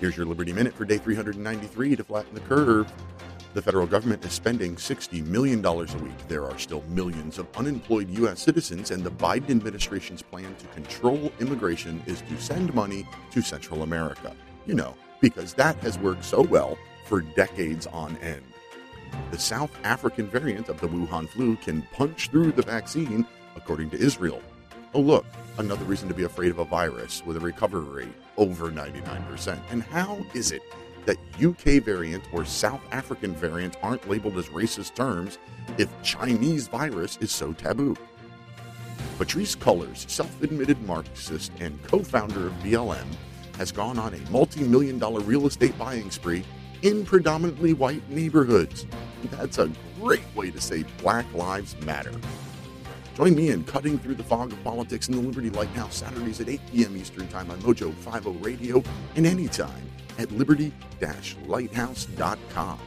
Here's your Liberty Minute for day 393 to flatten the curve. The federal government is spending $60 million a week. There are still millions of unemployed U.S. citizens, and the Biden administration's plan to control immigration is to send money to Central America. You know, because that has worked so well for decades on end. The South African variant of the Wuhan flu can punch through the vaccine, according to Israel. Oh, look, another reason to be afraid of a virus with a recovery rate over 99%. And how is it that UK variant or South African variant aren't labeled as racist terms if Chinese virus is so taboo? Patrisse Cullors, self admitted Marxist and co founder of BLM, has gone on a multi million dollar real estate buying spree in predominantly white neighborhoods. That's a great way to say Black Lives Matter. Join me in cutting through the fog of politics in the Liberty Lighthouse Saturdays at 8 p.m. Eastern Time on Mojo 50 Radio and anytime at liberty-lighthouse.com.